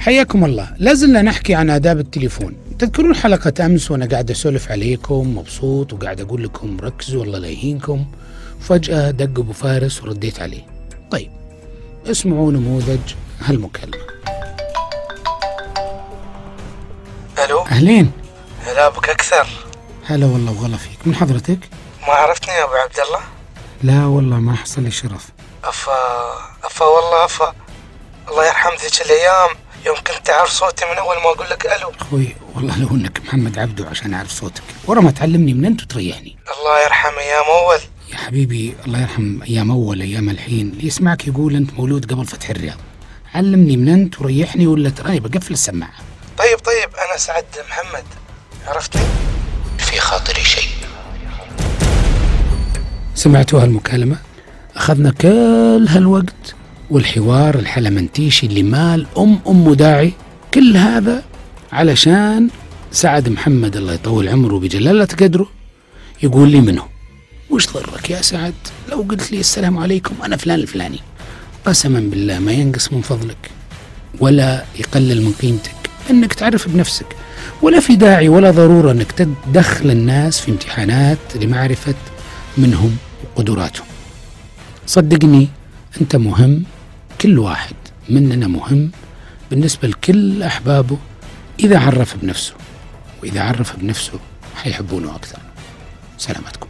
حياكم الله. لازلنا نحكي عن آداب التليفون. تذكرون حلقة أمس وأنا قاعد أسولف عليكم مبسوط وقاعد أقول لكم ركزوا والله لا يهينكم فجأة دق أبو فارس ورديت عليه. طيب اسمعوا نموذج هالمكالمة ألو؟ أهلين. هلا بك أكثر. هلا والله وغلا فيك. من حضرتك؟ ما عرفتني يا أبو عبد الله. لا والله ما حصل لي شرف. أفا أفا والله أفا. الله يرحم ذيك الأيام. يوم كنت تعرف صوتي من أول ما أقول لك ألو. أخوي والله لو أنك محمد عبده عشان أعرف صوتك. ورا ما تعلمني من أنت وتريحني. الله يرحم أيام أول. يا حبيبي الله يرحم أيام أول أيام الحين. اللي يسمعك يقول أنت مولود قبل فتح الرياض. علمني من أنت وريحني ولا تراني بقفل السماعة. طيب طيب. أنا سعد محمد. عرفتني في خاطري شيء. سمعتوا هالمكالمة أخذنا كل هالوقت. والحوار الحلمنتيشي اللي مال أم أم داعي كل هذا علشان سعد محمد الله يطول عمره بجلالة قدره يقول لي منه وش ضرك يا سعد؟ لو قلت لي السلام عليكم أنا فلان الفلاني. قسما بالله ما ينقص من فضلك ولا يقلل من قيمتك إنك تعرف بنفسك. ولا في داعي ولا ضرورة إنك تدخل الناس في امتحانات لمعرفة منهم وقدراتهم. صدقني أنت مهم كل واحد مننا مهم بالنسبة لكل أحبابه إذا عرف بنفسه وإذا عرف بنفسه حيحبونه أكثر. سلامتكم.